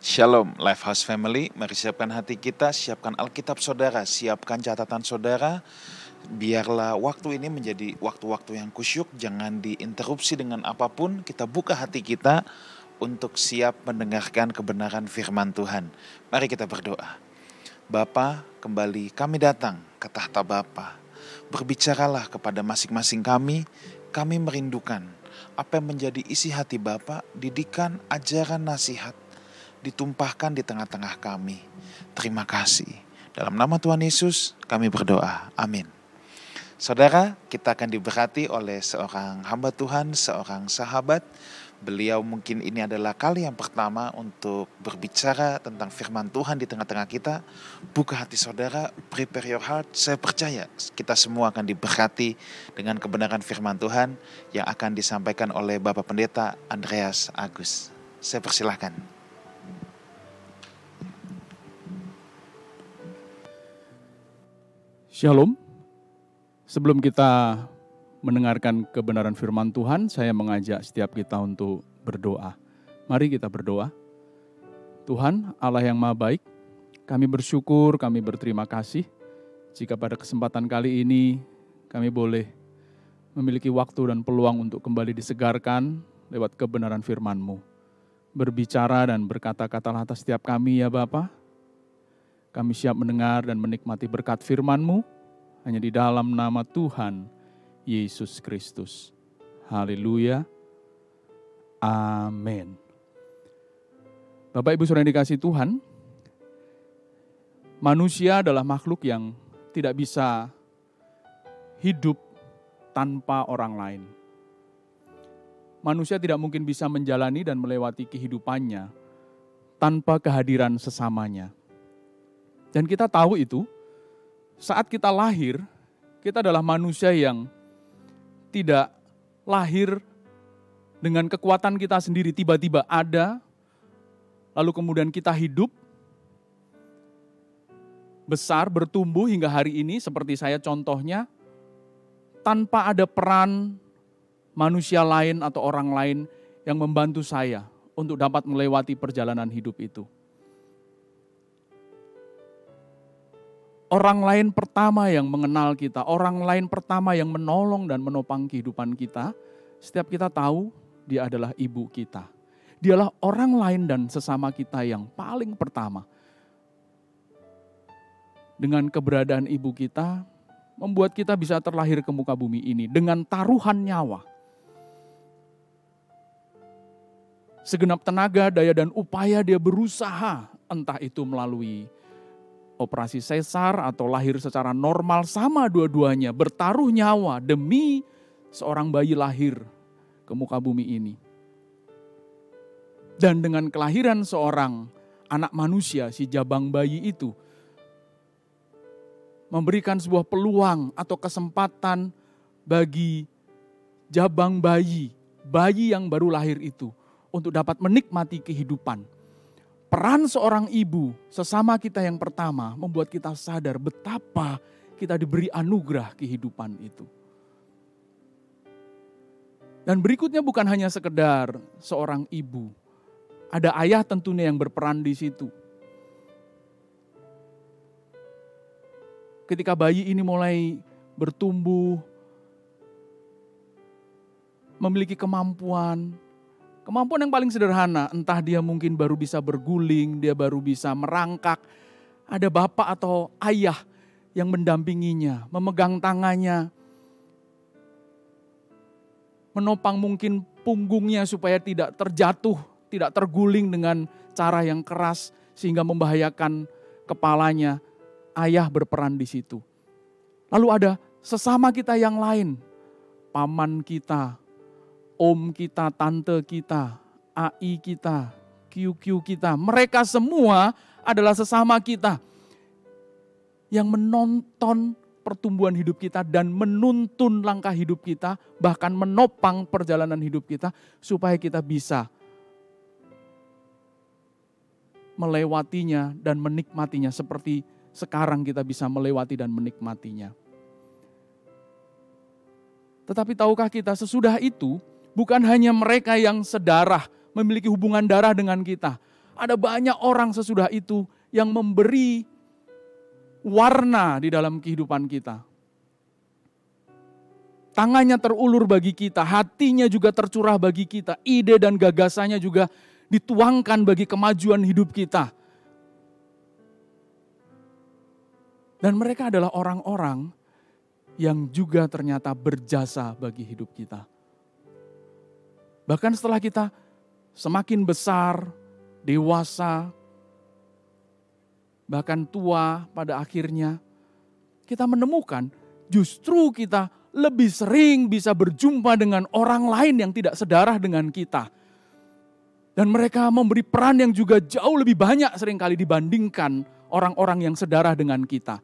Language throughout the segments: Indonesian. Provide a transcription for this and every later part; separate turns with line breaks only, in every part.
Shalom Lifehouse Family, mari siapkan hati kita, siapkan Alkitab saudara, siapkan catatan saudara. Biarlah waktu ini menjadi waktu-waktu yang kusyuk, jangan diinterupsi dengan apa pun. Kita buka hati kita untuk siap mendengarkan kebenaran firman Tuhan. Mari kita berdoa. Bapa, kembali kami datang ke tahta Bapa. Berbicaralah kepada masing-masing kami, kami merindukan apa yang menjadi isi hati Bapa, didikan, ajaran, nasihat, ditumpahkan di tengah-tengah kami. Terima kasih. Dalam nama Tuhan Yesus kami berdoa. Amin. Saudara, kita akan diberkati oleh seorang hamba Tuhan, seorang sahabat. Beliau mungkin ini adalah kali yang pertama untuk berbicara tentang firman Tuhan di tengah-tengah kita. Buka hati saudara, prepare your heart. Saya percaya kita semua akan diberkati dengan kebenaran firman Tuhan yang akan disampaikan oleh Bapak Pendeta Andreas Agus. Saya persilahkan.
Shalom. Sebelum kita mendengarkan kebenaran firman Tuhan, saya mengajak setiap kita untuk berdoa. Mari kita berdoa. Tuhan, Allah yang Maha Baik, kami bersyukur, kami berterima kasih jika pada kesempatan kali ini kami boleh memiliki waktu dan peluang untuk kembali disegarkan lewat kebenaran firman-Mu. Berbicara dan berkata-kata atas setiap kami ya Bapak, kami siap mendengar dan menikmati berkat firman-Mu hanya di dalam nama Tuhan Yesus Kristus. Haleluya. Amin. Bapak Ibu Saudara dikasih Tuhan, manusia adalah makhluk yang tidak bisa hidup tanpa orang lain. Manusia tidak mungkin bisa menjalani dan melewati kehidupannya tanpa kehadiran sesamanya. Dan kita tahu itu, saat kita lahir, kita adalah manusia yang tidak lahir dengan kekuatan kita sendiri, tiba-tiba ada, lalu kemudian kita hidup, besar, bertumbuh hingga hari ini, seperti saya contohnya, tanpa ada peran manusia lain atau orang lain yang membantu saya untuk dapat melewati perjalanan hidup itu. Orang lain pertama yang mengenal kita, orang lain pertama yang menolong dan menopang kehidupan kita, setiap kita tahu dia adalah ibu kita. Dialah orang lain dan sesama kita yang paling pertama. Dengan keberadaan ibu kita, membuat kita bisa terlahir ke muka bumi ini dengan taruhan nyawa. Segenap tenaga, daya, dan upaya dia berusaha, entah itu melalui operasi sesar atau lahir secara normal sama dua-duanya, bertaruh nyawa demi seorang bayi lahir ke muka bumi ini. Dan dengan kelahiran seorang anak manusia, si jabang bayi itu, memberikan sebuah peluang atau kesempatan bagi jabang bayi, bayi yang baru lahir itu, untuk dapat menikmati kehidupan peran seorang ibu sesama kita yang pertama membuat kita sadar betapa kita diberi anugerah kehidupan itu. Dan berikutnya bukan hanya sekedar seorang ibu. Ada ayah tentunya yang berperan di situ. Ketika bayi ini mulai bertumbuh, memiliki kemampuan, Kemampuan yang paling sederhana, entah dia mungkin baru bisa berguling, dia baru bisa merangkak. Ada bapak atau ayah yang mendampinginya, memegang tangannya, menopang mungkin punggungnya supaya tidak terjatuh, tidak terguling dengan cara yang keras sehingga membahayakan kepalanya. Ayah berperan di situ. Lalu ada sesama kita yang lain, paman kita, om kita, tante kita, AI kita, QQ kita, mereka semua adalah sesama kita yang menonton pertumbuhan hidup kita dan menuntun langkah hidup kita, bahkan menopang perjalanan hidup kita, supaya kita bisa melewatinya dan menikmatinya seperti sekarang kita bisa melewati dan menikmatinya. Tetapi tahukah kita sesudah itu Bukan hanya mereka yang sedarah, memiliki hubungan darah dengan kita. ada banyak orang sesudah itu yang memberi warna di dalam kehidupan kita. Tangannya terulur bagi kita, hatinya juga tercurah bagi kita, ide dan gagasannya juga dituangkan bagi kemajuan hidup kita. Dan mereka adalah orang-orang yang juga ternyata berjasa bagi hidup kita. Bahkan setelah kita semakin besar, dewasa, bahkan tua pada akhirnya, kita menemukan justru kita lebih sering bisa berjumpa dengan orang lain yang tidak sedarah dengan kita. Dan mereka memberi peran yang juga jauh lebih banyak sering kali dibandingkan orang-orang yang sedarah dengan kita.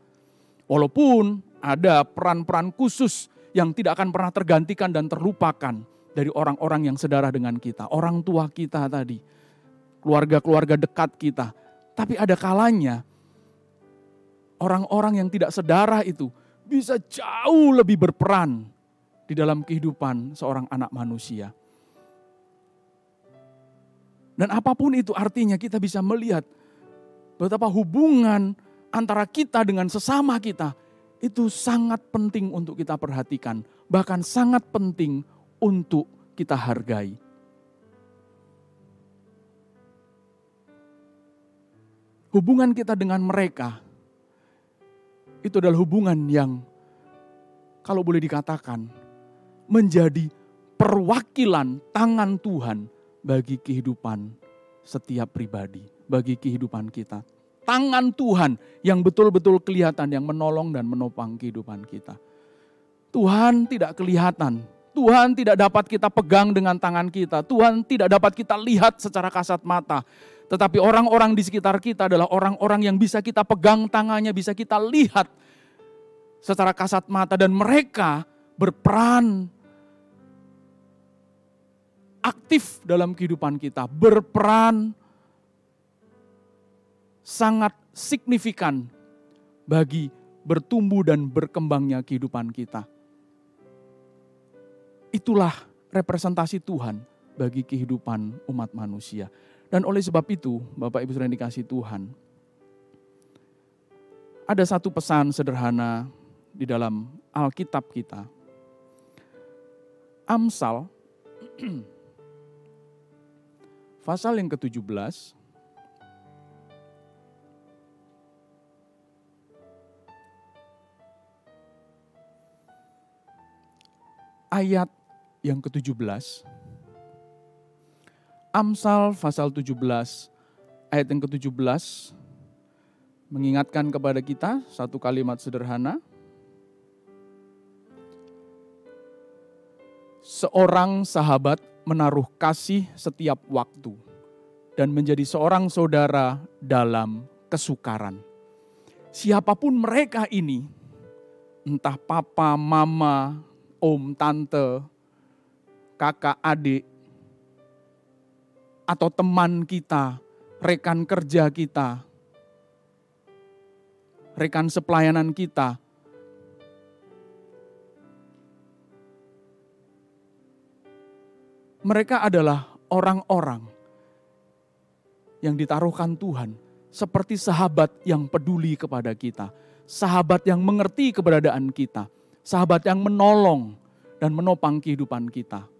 Walaupun ada peran-peran khusus yang tidak akan pernah tergantikan dan terlupakan dari orang-orang yang sedarah dengan kita. Orang tua kita tadi, keluarga-keluarga dekat kita. Tapi ada kalanya orang-orang yang tidak sedarah itu bisa jauh lebih berperan di dalam kehidupan seorang anak manusia. Dan apa pun itu artinya kita bisa melihat betapa hubungan antara kita dengan sesama kita itu sangat penting untuk kita perhatikan, bahkan sangat penting untuk kita hargai. hubungan kita dengan mereka itu adalah hubungan yang kalau boleh dikatakan menjadi perwakilan tangan Tuhan bagi kehidupan setiap pribadi, bagi kehidupan kita. Tangan Tuhan yang betul-betul kelihatan, yang menolong dan menopang kehidupan kita. Tuhan tidak kelihatan, Tuhan tidak dapat kita pegang dengan tangan kita, Tuhan tidak dapat kita lihat secara kasat mata, tetapi orang-orang di sekitar kita adalah orang-orang yang bisa kita pegang tangannya, bisa kita lihat secara kasat mata. Dan mereka berperan aktif dalam kehidupan kita, berperan sangat signifikan bagi bertumbuh dan berkembangnya kehidupan kita. Itulah representasi Tuhan bagi kehidupan umat manusia. Dan oleh sebab itu, Bapak Ibu sudah dikasih Tuhan, ada satu pesan sederhana di dalam Alkitab kita. Amsal, pasal yang ke-17, ayat yang ke-17, Amsal pasal 17 ayat yang ke-17 mengingatkan kepada kita satu kalimat sederhana. Seorang sahabat menaruh kasih setiap waktu dan menjadi seorang saudara dalam kesukaran. Siapa pun mereka ini, entah papa, mama, om, tante, kakak, adik, atau teman kita, rekan kerja kita, rekan sepelayanan kita. Mereka adalah orang-orang yang ditaruhkan Tuhan seperti sahabat yang peduli kepada kita, sahabat yang mengerti keberadaan kita, sahabat yang menolong dan menopang kehidupan kita.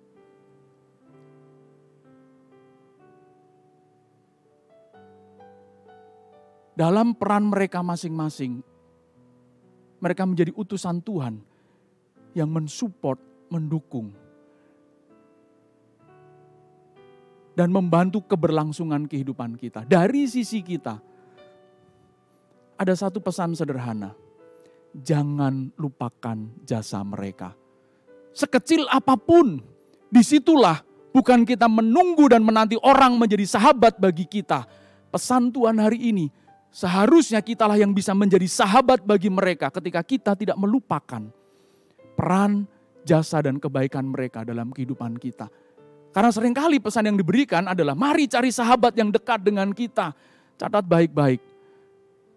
Dalam peran mereka masing-masing, mereka menjadi utusan Tuhan yang mensupport, mendukung, dan membantu keberlangsungan kehidupan kita. Dari sisi kita, ada satu pesan sederhana. Jangan lupakan jasa mereka. Sekecil apa pun, di situlah bukan kita menunggu dan menanti orang menjadi sahabat bagi kita. Pesan Tuhan hari ini, Seharusnya kitalah yang bisa menjadi sahabat bagi mereka ketika kita tidak melupakan peran, jasa, dan kebaikan mereka dalam kehidupan kita. Karena sering kali pesan yang diberikan adalah mari cari sahabat yang dekat dengan kita. Catat baik-baik.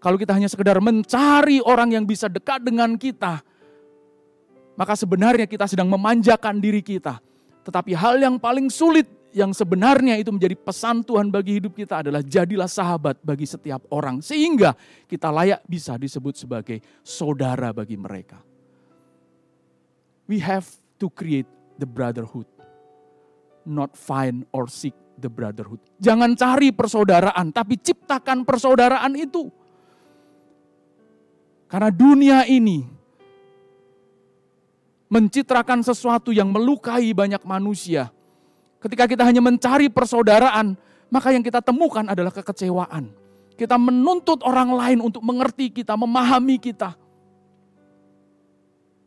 Kalau kita hanya sekedar mencari orang yang bisa dekat dengan kita, maka sebenarnya kita sedang memanjakan diri kita. Tetapi hal yang paling sulit yang sebenarnya itu menjadi pesan Tuhan bagi hidup kita adalah jadilah sahabat bagi setiap orang. Sehingga kita layak bisa disebut sebagai saudara bagi mereka. We have to create the brotherhood. Not find or seek the brotherhood. Jangan cari persaudaraan, tapi ciptakan persaudaraan itu. Karena dunia ini mencitrakan sesuatu yang melukai banyak manusia Ketika kita hanya mencari persaudaraan, maka yang kita temukan adalah kekecewaan. Kita menuntut orang lain untuk mengerti kita, memahami kita.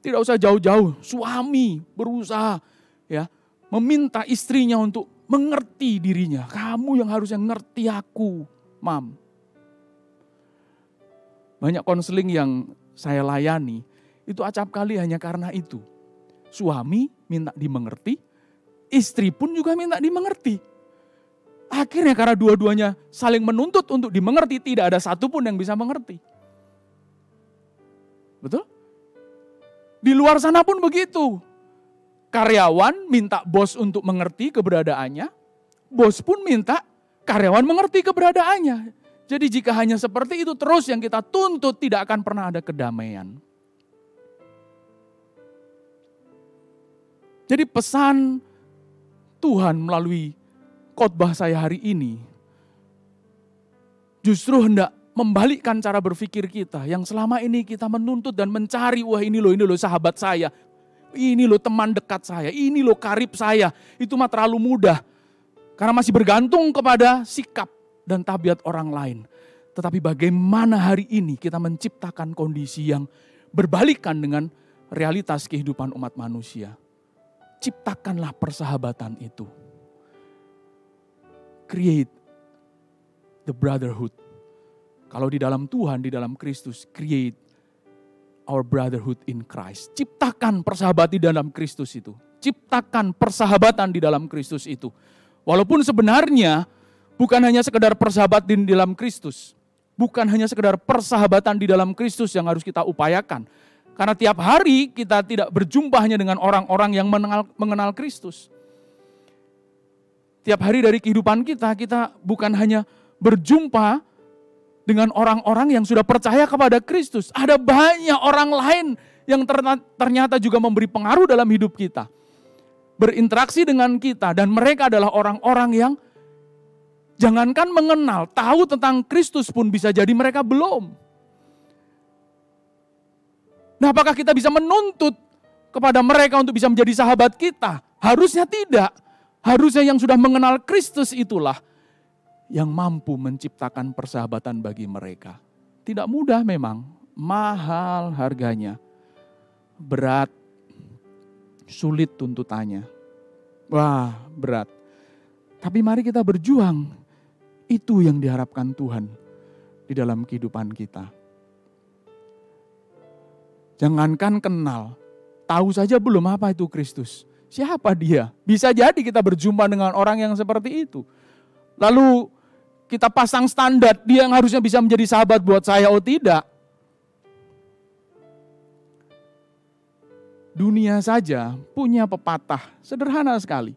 Tidak usah jauh-jauh, suami berusaha ya meminta istrinya untuk mengerti dirinya. Kamu yang harusnya ngerti aku, mam. Banyak konseling yang saya layani, itu acap kali hanya karena itu. Suami minta dimengerti, istri pun juga minta dimengerti. Akhirnya karena dua-duanya saling menuntut untuk dimengerti, tidak ada satupun yang bisa mengerti. Betul? Di luar sana pun begitu. Karyawan minta bos untuk mengerti keberadaannya, bos pun minta karyawan mengerti keberadaannya. Jadi jika hanya seperti itu terus yang kita tuntut tidak akan pernah ada kedamaian. Jadi pesan Tuhan melalui khotbah saya hari ini justru hendak membalikkan cara berpikir kita yang selama ini kita menuntut dan mencari wah ini loh ini loh sahabat saya ini loh teman dekat saya ini loh karib saya. Itu mah terlalu mudah karena masih bergantung kepada sikap dan tabiat orang lain. Tetapi bagaimana hari ini kita menciptakan kondisi yang berbalikan dengan realitas kehidupan umat manusia ciptakanlah persahabatan itu. Create the brotherhood. Kalau di dalam Tuhan, di dalam Kristus, create our brotherhood in Christ. Ciptakan persahabatan di dalam Kristus itu. Ciptakan persahabatan di dalam Kristus itu. Walaupun sebenarnya bukan hanya sekedar persahabatan di dalam Kristus. Bukan hanya sekedar persahabatan di dalam Kristus yang harus kita upayakan karena tiap hari kita tidak berjumpa hanya dengan orang-orang yang mengenal, mengenal Kristus. Tiap hari dari kehidupan kita, kita bukan hanya berjumpa dengan orang-orang yang sudah percaya kepada Kristus. Ada banyak orang lain yang ternyata juga memberi pengaruh dalam hidup kita. Berinteraksi dengan kita dan mereka adalah orang-orang yang jangankan mengenal, tahu tentang Kristus pun bisa jadi mereka belum. Nah apakah kita bisa menuntut kepada mereka untuk bisa menjadi sahabat kita? Harusnya tidak. Harusnya yang sudah mengenal Kristus itulah yang mampu menciptakan persahabatan bagi mereka. Tidak mudah memang, mahal harganya, berat, sulit tuntutannya. Wah, berat. Tapi mari kita berjuang. Itu yang diharapkan Tuhan di dalam kehidupan kita. Jangankan kenal, tahu saja belum apa itu Kristus. Siapa dia? Bisa jadi kita berjumpa dengan orang yang seperti itu. Lalu kita pasang standar, dia yang harusnya bisa menjadi sahabat buat saya, oh tidak. Dunia saja punya pepatah sederhana sekali.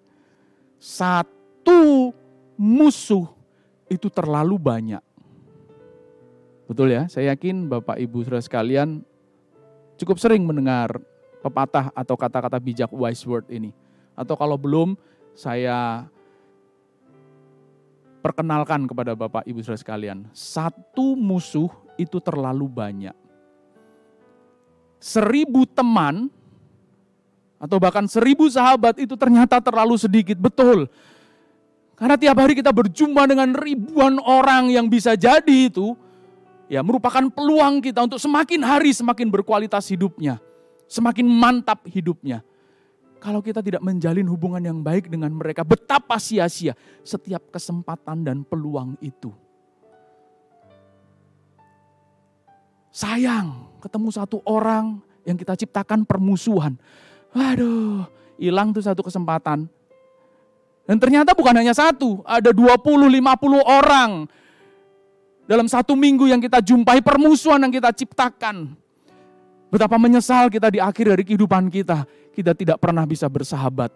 Satu musuh itu terlalu banyak. Betul ya, saya yakin Bapak Ibu saudara sekalian cukup sering mendengar pepatah atau kata-kata bijak wise word ini. Atau kalau belum, saya perkenalkan kepada Bapak Ibu Saudara sekalian. Satu musuh itu terlalu banyak. Seribu teman atau bahkan seribu sahabat itu ternyata terlalu sedikit. Betul. Karena tiap hari kita berjumpa dengan ribuan orang yang bisa jadi itu ya merupakan peluang kita untuk semakin hari semakin berkualitas hidupnya, semakin mantap hidupnya. Kalau kita tidak menjalin hubungan yang baik dengan mereka, betapa sia-sia setiap kesempatan dan peluang itu. Sayang, ketemu satu orang yang kita ciptakan permusuhan. Waduh, hilang tuh satu kesempatan. Dan ternyata bukan hanya satu, ada 20, 50 orang dalam satu minggu yang kita jumpai permusuhan yang kita ciptakan. Betapa menyesal kita di akhir dari kehidupan kita. Kita tidak pernah bisa bersahabat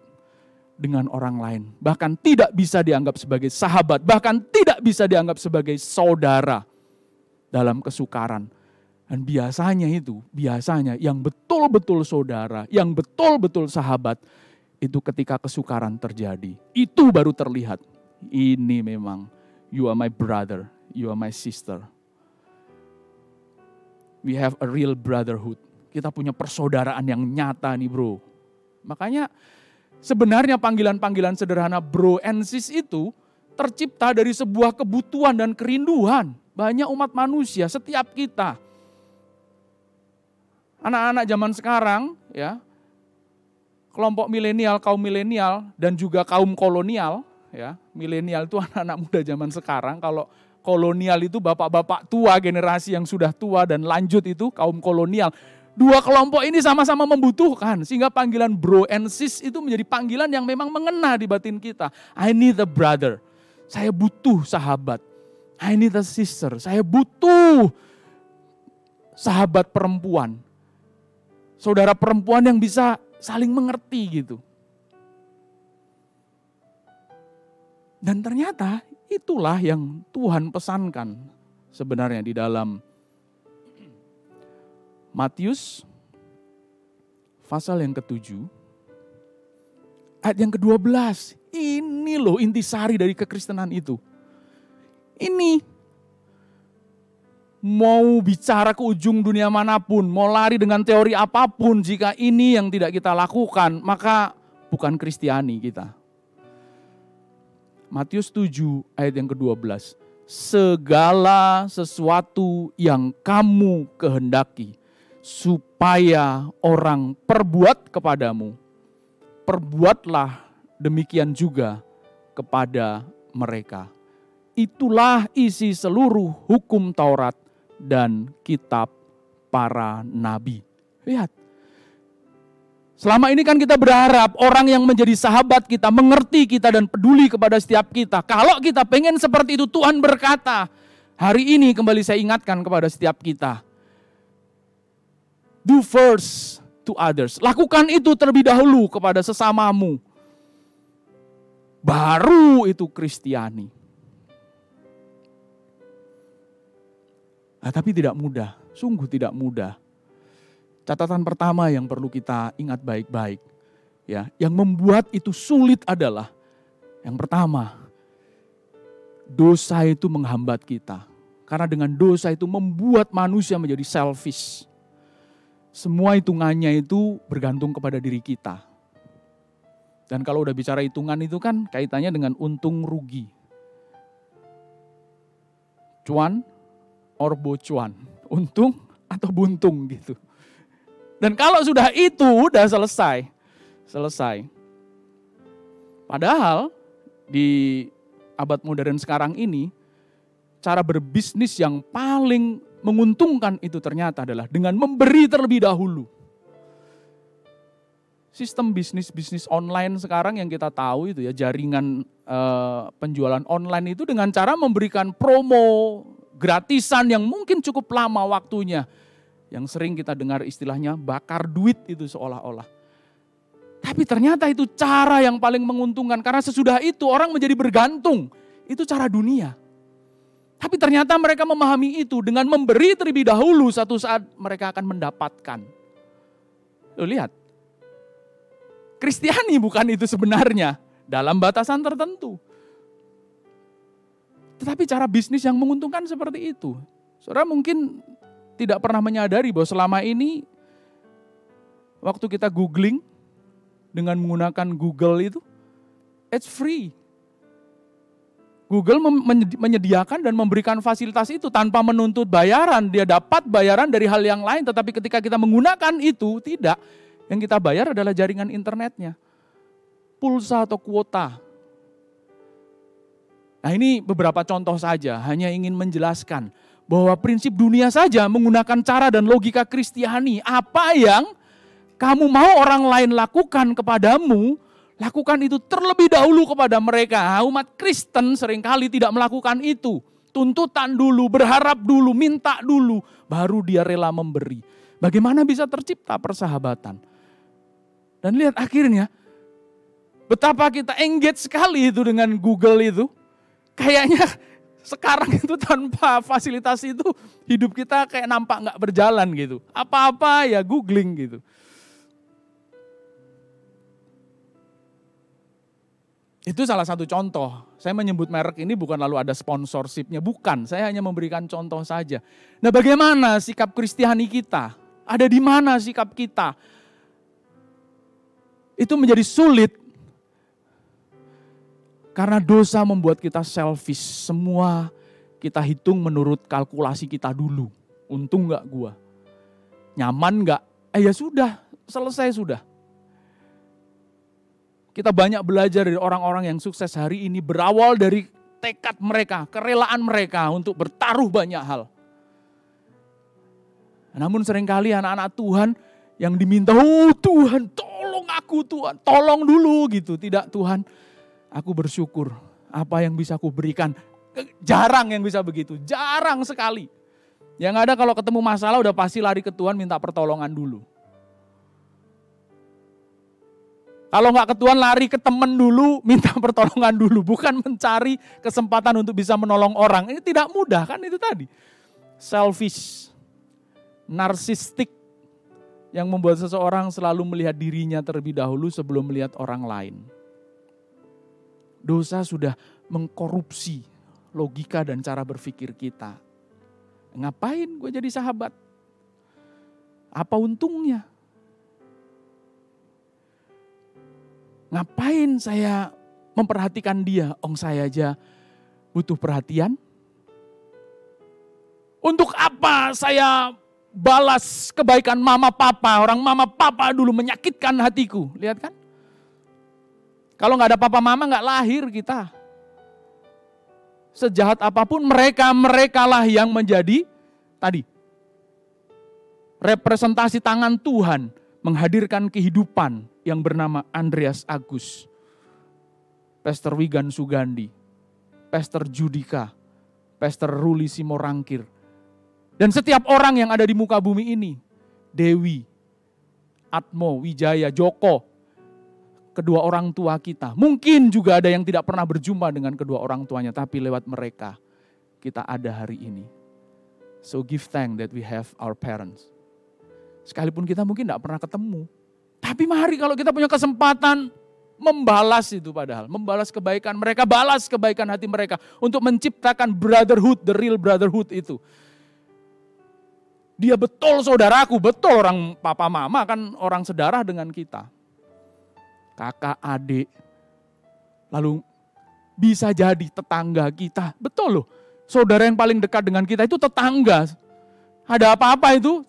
dengan orang lain. Bahkan tidak bisa dianggap sebagai sahabat, bahkan tidak bisa dianggap sebagai saudara dalam kesukaran. Dan biasanya itu, biasanya yang betul-betul saudara, yang betul-betul sahabat, itu ketika kesukaran terjadi. Itu baru terlihat. Ini memang, you are my brother, you are my sister. We have a real brotherhood. Kita punya persaudaraan yang nyata nih bro. Makanya Sebenarnya panggilan-panggilan sederhana bro and sis itu tercipta dari sebuah kebutuhan dan kerinduan. Banyak umat manusia, setiap kita. Anak-anak zaman sekarang ya, kelompok milenial, kaum milenial dan juga kaum kolonial ya. Milenial itu anak-anak muda zaman sekarang. Kalau kolonial itu bapak-bapak tua, generasi yang sudah tua dan lanjut itu kaum kolonial. Dua kelompok ini sama-sama membutuhkan sehingga panggilan bro and sis itu menjadi panggilan yang memang mengena di batin kita. I need a brother. Saya butuh sahabat. I need a sister. Saya butuh sahabat perempuan. Saudara perempuan yang bisa saling mengerti gitu. Dan ternyata itulah yang Tuhan pesankan sebenarnya di dalam Matius pasal yang ketujuh, ayat yang ke-12. Ini loh intisari dari kekristenan itu. Ini mau bicara ke ujung dunia mana pun, mau lari dengan teori apa pun, jika ini yang tidak kita lakukan, maka bukan Kristiani kita. Matius 7 ayat yang ke-12. Segala sesuatu yang kamu kehendaki, supaya orang perbuat kepadamu, perbuatlah demikian juga kepada mereka. Itulah isi seluruh hukum Taurat dan kitab para nabi. Lihat. Selama ini kan kita berharap orang yang menjadi sahabat kita, mengerti kita dan peduli kepada setiap kita. Kalau kita pengen seperti itu, Tuhan berkata, hari ini kembali saya ingatkan kepada setiap kita Do first to others. Lakukan itu terlebih dahulu kepada sesamamu. Baru itu Kristiani. Nah, tapi tidak mudah, sungguh tidak mudah. Catatan pertama yang perlu kita ingat baik-baik, ya, yang membuat itu sulit adalah yang pertama, dosa itu menghambat kita. Karena dengan dosa itu membuat manusia menjadi selfish semua hitungannya itu bergantung kepada diri kita. Dan kalau udah bicara hitungan itu kan kaitannya dengan untung rugi. Cuan or bocuan. Untung atau buntung gitu. Dan kalau sudah itu udah selesai. Selesai. Padahal di abad modern sekarang ini cara berbisnis yang paling menguntungkan itu ternyata adalah dengan memberi terlebih dahulu. Sistem bisnis-bisnis online sekarang yang kita tahu itu ya jaringan uh, penjualan online itu dengan cara memberikan promo gratisan yang mungkin cukup lama waktunya. Yang sering kita dengar istilahnya bakar duit itu seolah-olah. Tapi ternyata itu cara yang paling menguntungkan karena sesudah itu orang menjadi bergantung. Itu cara dunia. Tapi ternyata mereka memahami itu dengan memberi terlebih dahulu satu saat mereka akan mendapatkan. Lo lihat. Kristiani bukan itu sebenarnya dalam batasan tertentu. Tetapi cara bisnis yang menguntungkan seperti itu. Saudara mungkin tidak pernah menyadari bahwa selama ini waktu kita googling dengan menggunakan Google itu, it's free. Google menyediakan dan memberikan fasilitas itu tanpa menuntut bayaran. Dia dapat bayaran dari hal yang lain, tetapi ketika kita menggunakan itu, tidak. Yang kita bayar adalah jaringan internetnya. Pulsa atau kuota. Nah ini beberapa contoh saja, hanya ingin menjelaskan bahwa prinsip dunia saja menggunakan cara dan logika Kristiani. Apa yang kamu mau orang lain lakukan kepadamu, Lakukan itu terlebih dahulu kepada mereka. Umat Kristen sering kali tidak melakukan itu. Tuntutan dulu, berharap dulu, minta dulu, baru dia rela memberi. Bagaimana bisa tercipta persahabatan? Dan lihat akhirnya, Betapa kita engage sekali itu dengan Google itu. Kayaknya sekarang itu tanpa fasilitas itu hidup kita kayak nampak nggak berjalan gitu. Apa-apa ya googling gitu. Itu salah satu contoh. Saya menyebut merek ini bukan lalu ada sponsorshipnya, bukan. Saya hanya memberikan contoh saja. Nah bagaimana sikap Kristiani kita? Ada di mana sikap kita? Itu menjadi sulit karena dosa membuat kita selfish. Semua kita hitung menurut kalkulasi kita dulu. Untung gak gua? Nyaman gak? Eh ya sudah, selesai sudah. Kita banyak belajar dari orang-orang yang sukses hari ini berawal dari tekad mereka, kerelaan mereka untuk bertaruh banyak hal. Namun sering kali anak-anak Tuhan yang diminta, oh Tuhan tolong aku Tuhan, tolong dulu gitu. Tidak Tuhan, Aku bersyukur apa yang bisa aku berikan. Jarang yang bisa begitu, jarang sekali. Yang ada kalau ketemu masalah udah pasti lari ke Tuhan minta pertolongan dulu. Kalau nggak ke Tuhan lari ke temen dulu, minta pertolongan dulu. Bukan mencari kesempatan untuk bisa menolong orang. Ini tidak mudah kan itu tadi. Selfish, narsistik, yang membuat seseorang selalu melihat dirinya terlebih dahulu sebelum melihat orang lain. Dosa sudah mengkorupsi logika dan cara berpikir kita. Ngapain gue jadi sahabat? Apa untungnya? Ngapain saya memperhatikan dia? Ong saya aja butuh perhatian. Untuk apa saya balas kebaikan mama papa? Orang mama papa dulu menyakitkan hatiku. Lihat kan? Kalau nggak ada papa mama nggak lahir kita. Sejahat apa pun mereka mereka lah yang menjadi tadi representasi tangan Tuhan menghadirkan kehidupan yang bernama Andreas Agus, Pastor Wigan Sugandi, Pastor Judika, Pastor Ruli Simorangkir, dan setiap orang yang ada di muka bumi ini, Dewi, Atmo, Wijaya, Joko, kedua orang tua kita. Mungkin juga ada yang tidak pernah berjumpa dengan kedua orang tuanya, tapi lewat mereka kita ada hari ini. So give thanks that we have our parents. Sekalipun kita mungkin tidak pernah ketemu. Tapi mari kalau kita punya kesempatan membalas itu padahal. Membalas kebaikan mereka, balas kebaikan hati mereka. Untuk menciptakan brotherhood, the real brotherhood itu. Dia betul saudaraku, betul orang papa mama kan orang sedarah dengan kita kakak, adik. Lalu bisa jadi tetangga kita. Betul loh. Saudara yang paling dekat dengan kita itu tetangga. Ada apa-apa itu?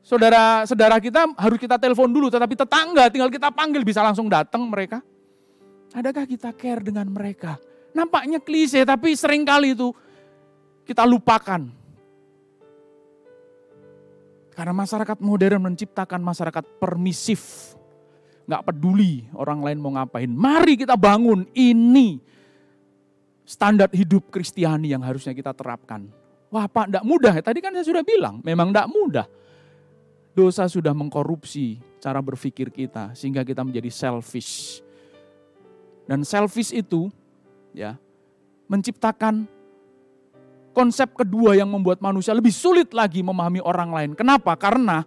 Saudara saudara kita harus kita telepon dulu, tetapi tetangga tinggal kita panggil bisa langsung datang mereka. Adakah kita care dengan mereka? Nampaknya klise, tapi sering kali itu kita lupakan. Karena masyarakat modern menciptakan masyarakat permisif nggak peduli orang lain mau ngapain. Mari kita bangun ini standar hidup Kristiani yang harusnya kita terapkan. Wah Pak, tidak mudah. Tadi kan saya sudah bilang, memang tidak mudah. Dosa sudah mengkorupsi cara berpikir kita sehingga kita menjadi selfish. Dan selfish itu ya menciptakan konsep kedua yang membuat manusia lebih sulit lagi memahami orang lain. Kenapa? Karena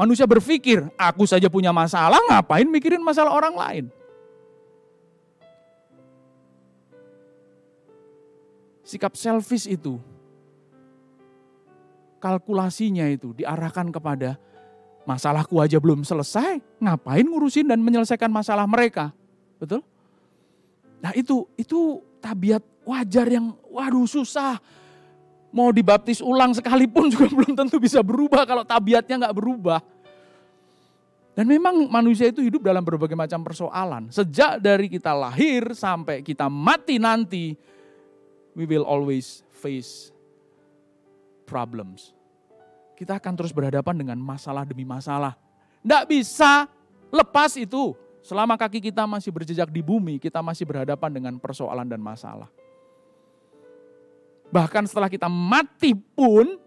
Manusia berpikir, aku saja punya masalah, ngapain mikirin masalah orang lain? Sikap selfish itu, kalkulasinya itu diarahkan kepada masalahku aja belum selesai, ngapain ngurusin dan menyelesaikan masalah mereka? Betul? Nah itu itu tabiat wajar yang waduh susah mau dibaptis ulang sekalipun juga belum tentu bisa berubah kalau tabiatnya nggak berubah. Dan memang manusia itu hidup dalam berbagai macam persoalan. Sejak dari kita lahir sampai kita mati nanti, we will always face problems. Kita akan terus berhadapan dengan masalah demi masalah. Tidak bisa lepas itu. Selama kaki kita masih berjejak di bumi, kita masih berhadapan dengan persoalan dan masalah. Bahkan setelah kita mati pun,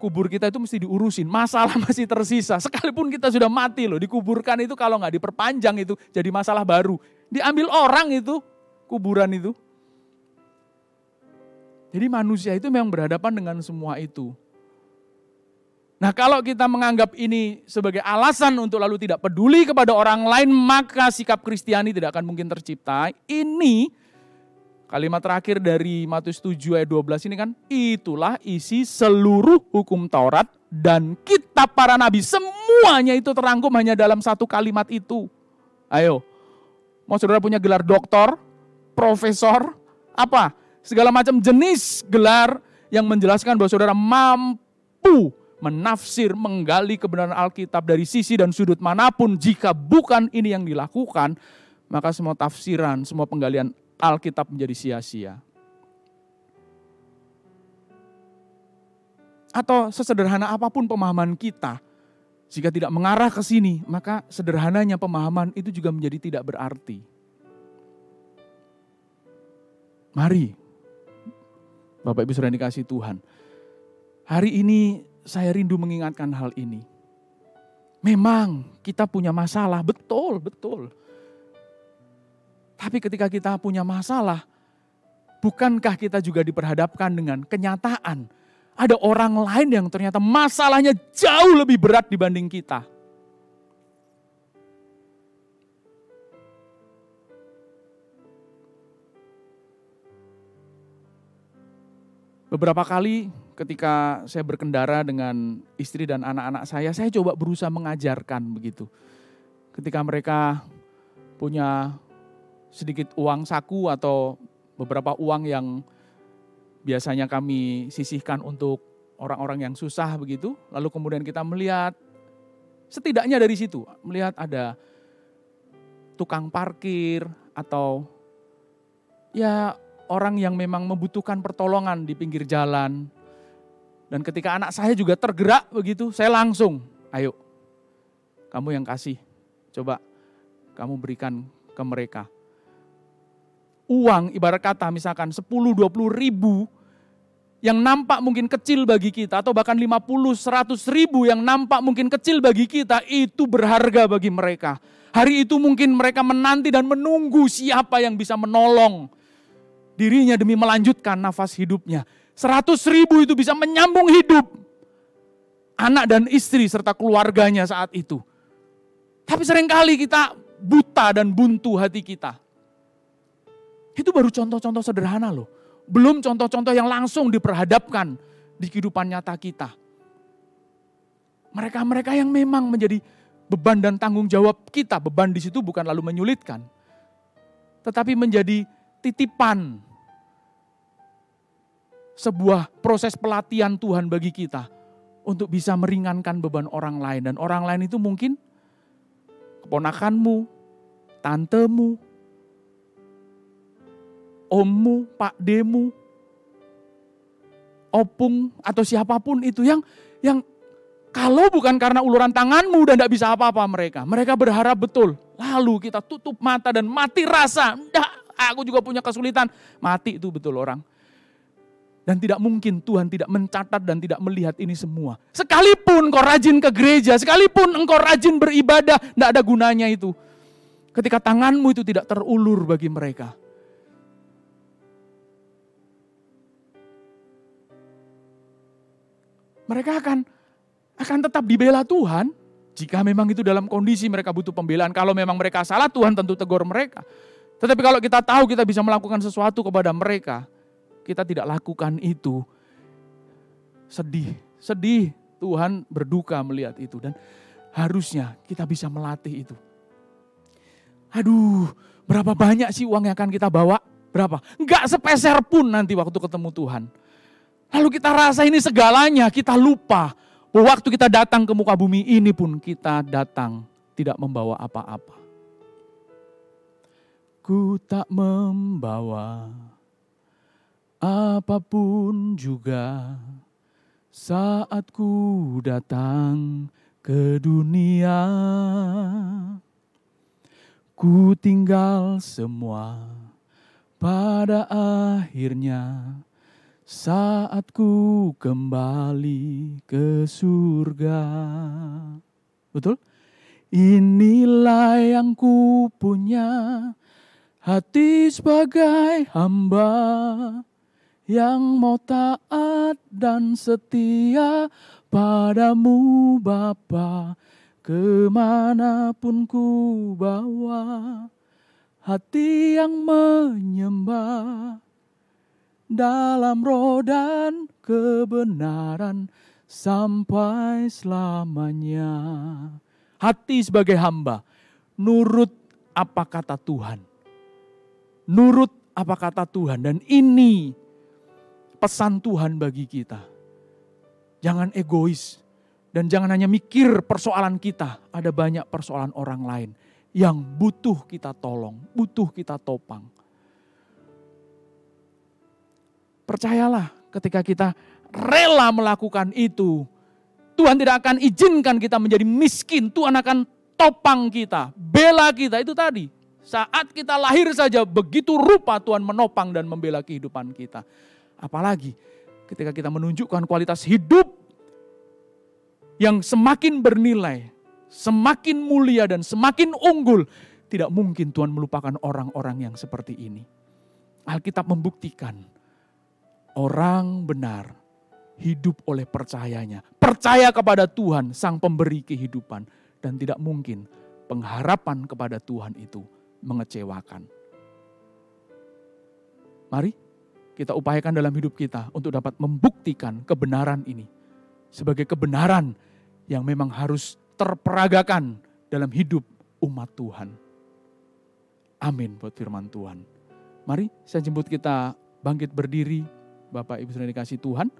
kubur kita itu mesti diurusin, masalah masih tersisa. Sekalipun kita sudah mati loh, dikuburkan itu kalau nggak diperpanjang itu jadi masalah baru. Diambil orang itu, kuburan itu. Jadi manusia itu memang berhadapan dengan semua itu. Nah kalau kita menganggap ini sebagai alasan untuk lalu tidak peduli kepada orang lain, maka sikap Kristiani tidak akan mungkin tercipta. Ini kalimat terakhir dari Matius 7 ayat 12 ini kan, itulah isi seluruh hukum Taurat dan kitab para nabi. Semuanya itu terangkum hanya dalam satu kalimat itu. Ayo, mau saudara punya gelar doktor, profesor, apa? Segala macam jenis gelar yang menjelaskan bahwa saudara mampu menafsir, menggali kebenaran Alkitab dari sisi dan sudut mana pun, jika bukan ini yang dilakukan, maka semua tafsiran, semua penggalian Alkitab menjadi sia-sia. Atau sesederhana apa pun pemahaman kita, jika tidak mengarah ke sini, maka sederhananya pemahaman itu juga menjadi tidak berarti. Mari, Bapak Ibu sudah dikasih Tuhan. Hari ini saya rindu mengingatkan hal ini. Memang kita punya masalah, betul, betul. Tapi ketika kita punya masalah, bukankah kita juga diperhadapkan dengan kenyataan ada orang lain yang ternyata masalahnya jauh lebih berat dibanding kita. Beberapa kali ketika saya berkendara dengan istri dan anak-anak saya, saya coba berusaha mengajarkan begitu. Ketika mereka punya sedikit uang saku atau beberapa uang yang biasanya kami sisihkan untuk orang-orang yang susah begitu, lalu kemudian kita melihat setidaknya dari situ melihat ada tukang parkir atau ya orang yang memang membutuhkan pertolongan di pinggir jalan dan ketika anak saya juga tergerak begitu, saya langsung, ayo kamu yang kasih, coba kamu berikan ke mereka. Uang ibarat kata misalkan 10-20 ribu yang nampak mungkin kecil bagi kita atau bahkan 50-100 ribu yang nampak mungkin kecil bagi kita itu berharga bagi mereka. Hari itu mungkin mereka menanti dan menunggu siapa yang bisa menolong dirinya demi melanjutkan nafas hidupnya. Seratus ribu itu bisa menyambung hidup anak dan istri serta keluarganya saat itu. Tapi sering kali kita buta dan buntu hati kita. Itu baru contoh-contoh sederhana loh. Belum contoh-contoh yang langsung diperhadapkan di kehidupan nyata kita. Mereka-mereka yang memang menjadi beban dan tanggung jawab kita. Beban di situ bukan lalu menyulitkan. Tetapi menjadi titipan sebuah proses pelatihan Tuhan bagi kita untuk bisa meringankan beban orang lain. Dan orang lain itu mungkin keponakanmu, tantemu, ommu, pak demu, opung atau siapa pun itu yang yang kalau bukan karena uluran tanganmu dan tidak bisa apa-apa mereka. Mereka berharap betul. Lalu kita tutup mata dan mati rasa. Enggak, aku juga punya kesulitan. Mati itu betul orang. Dan tidak mungkin Tuhan tidak mencatat dan tidak melihat ini semua. Sekalipun engkau rajin ke gereja, sekalipun engkau rajin beribadah, tidak ada gunanya itu. Ketika tanganmu itu tidak terulur bagi mereka. Mereka akan akan tetap dibela Tuhan jika memang itu dalam kondisi mereka butuh pembelaan. Kalau memang mereka salah, Tuhan tentu tegur mereka. Tetapi kalau kita tahu kita bisa melakukan sesuatu kepada mereka, kita tidak lakukan itu, sedih, sedih. Tuhan berduka melihat itu dan harusnya kita bisa melatih itu. Aduh, berapa banyak sih uang yang akan kita bawa? Berapa? Enggak sepeser pun nanti waktu ketemu Tuhan. Lalu kita rasa ini segalanya, kita lupa. Waktu kita datang ke muka bumi ini pun kita datang tidak membawa apa-apa. Ku tak membawa apa pun juga saat ku datang ke dunia. Ku tinggal semua pada akhirnya saat ku kembali ke surga. Betul? Inilah yang ku punya, hati sebagai hamba yang mau taat dan setia padamu Bapa ke mana pun ku bawa hati yang menyembah dalam roh dan kebenaran sampai selamanya. Hati sebagai hamba, nurut apa kata Tuhan. Nurut apa kata Tuhan. Dan ini pesan Tuhan bagi kita. Jangan egois. Dan jangan hanya mikir persoalan kita. Ada banyak persoalan orang lain yang butuh kita tolong, butuh kita topang. Percayalah ketika kita rela melakukan itu, Tuhan tidak akan izinkan kita menjadi miskin. Tuhan akan topang kita, bela kita. Itu tadi, saat kita lahir saja begitu rupa Tuhan menopang dan membela kehidupan kita. Apalagi ketika kita menunjukkan kualitas hidup yang semakin bernilai, semakin mulia dan semakin unggul, tidak mungkin Tuhan melupakan orang-orang yang seperti ini. Alkitab membuktikan orang benar hidup oleh percayanya. Percaya kepada Tuhan, Sang Pemberi kehidupan, dan tidak mungkin pengharapan kepada Tuhan itu mengecewakan. Mari kita upayakan dalam hidup kita untuk dapat membuktikan kebenaran ini sebagai kebenaran yang memang harus terperagakan dalam hidup umat Tuhan. Amin buat firman Tuhan. Mari saya jemput kita bangkit berdiri, Bapak Ibu sudah dikasih Tuhan.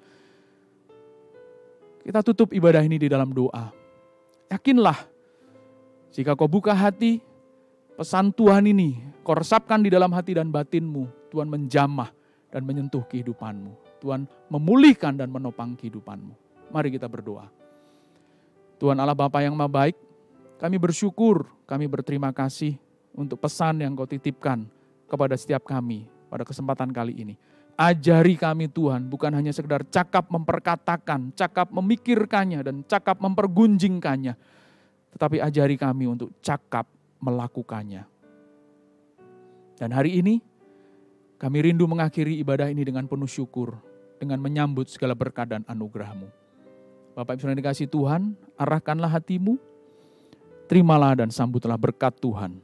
Kita tutup ibadah ini di dalam doa. Yakinlah, jika kau buka hati, pesan Tuhan ini kau resapkan di dalam hati dan batinmu, Tuhan menjamah dan menyentuh kehidupanmu. Tuhan memulihkan dan menopang kehidupanmu. Mari kita berdoa. Tuhan Allah Bapa yang maha baik, kami bersyukur, kami berterima kasih untuk pesan yang kau titipkan kepada setiap kami pada kesempatan kali ini. Ajari kami Tuhan, bukan hanya sekedar cakap memperkatakan, cakap memikirkannya dan cakap mempergunjingkannya. Tetapi ajari kami untuk cakap melakukannya. Dan hari ini kami rindu mengakhiri ibadah ini dengan penuh syukur, dengan menyambut segala berkat dan anugerahmu. Bapak Ibu yang dikasih Tuhan, arahkanlah hatimu, terimalah dan sambutlah berkat Tuhan.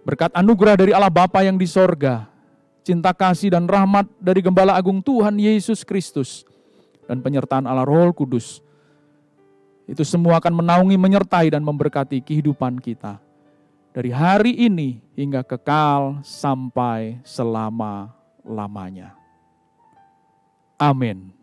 Berkat anugerah dari Allah Bapa yang di sorga, cinta kasih dan rahmat dari Gembala Agung Tuhan Yesus Kristus, dan penyertaan Allah Roh Kudus. Itu semua akan menaungi, menyertai, dan memberkati kehidupan kita. Dari hari ini hingga kekal sampai selama-lamanya. Amin.